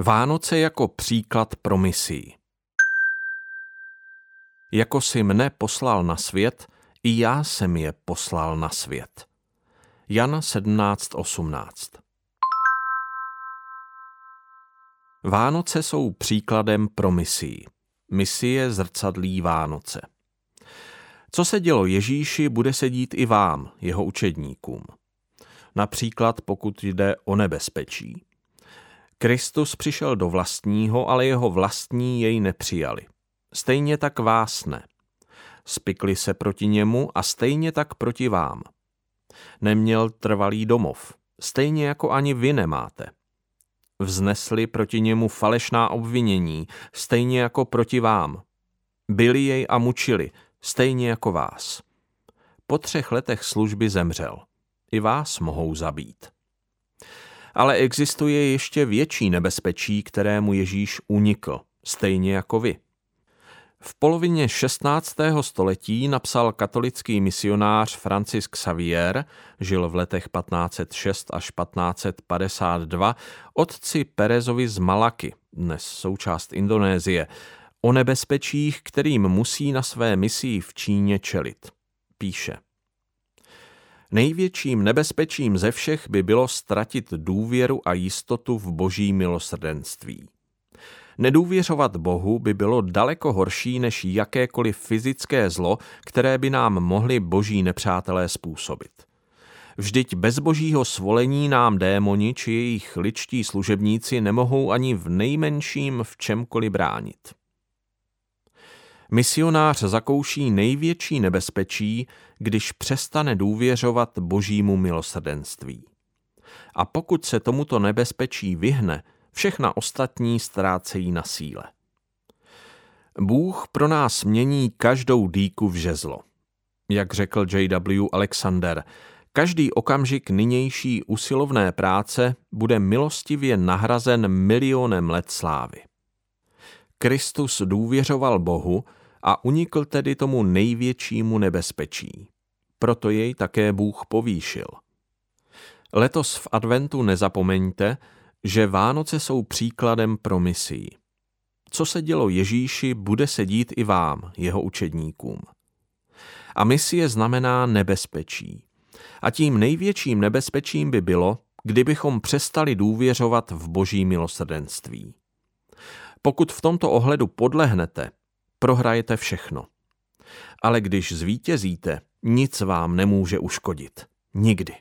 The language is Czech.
Vánoce jako příklad pro misii. Jako si mne poslal na svět, i já jsem je poslal na svět. Jan 17.18 Vánoce jsou příkladem pro misii. Misie zrcadlí Vánoce. Co se dělo Ježíši, bude se dít i vám, jeho učedníkům. Například pokud jde o nebezpečí. Kristus přišel do vlastního, ale jeho vlastní jej nepřijali. Stejně tak vás ne. Spikli se proti němu a stejně tak proti vám. Neměl trvalý domov, stejně jako ani vy nemáte. Vznesli proti němu falešná obvinění, stejně jako proti vám. Byli jej a mučili, stejně jako vás. Po třech letech služby zemřel. I vás mohou zabít. Ale existuje ještě větší nebezpečí, kterému Ježíš unikl, stejně jako vy. V polovině 16. století napsal katolický misionář Francis Xavier, žil v letech 1506 až 1552, otci Perezovi z Malaky, dnes součást Indonésie, o nebezpečích, kterým musí na své misii v Číně čelit. Píše. Největším nebezpečím ze všech by bylo ztratit důvěru a jistotu v boží milosrdenství. Nedůvěřovat Bohu by bylo daleko horší než jakékoliv fyzické zlo, které by nám mohli boží nepřátelé způsobit. Vždyť bez božího svolení nám démoni či jejich ličtí služebníci nemohou ani v nejmenším v čemkoliv bránit. Misionář zakouší největší nebezpečí, když přestane důvěřovat božímu milosrdenství. A pokud se tomuto nebezpečí vyhne, všechna ostatní ztrácejí na síle. Bůh pro nás mění každou dýku v žezlo. Jak řekl J.W. Alexander, každý okamžik nynější usilovné práce bude milostivě nahrazen milionem let slávy. Kristus důvěřoval Bohu a unikl tedy tomu největšímu nebezpečí. Proto jej také Bůh povýšil. Letos v adventu nezapomeňte, že Vánoce jsou příkladem pro misii. Co se dělo Ježíši, bude se dít i vám, jeho učedníkům. A misie znamená nebezpečí. A tím největším nebezpečím by bylo, kdybychom přestali důvěřovat v boží milosrdenství. Pokud v tomto ohledu podlehnete, prohrajete všechno. Ale když zvítězíte, nic vám nemůže uškodit. Nikdy.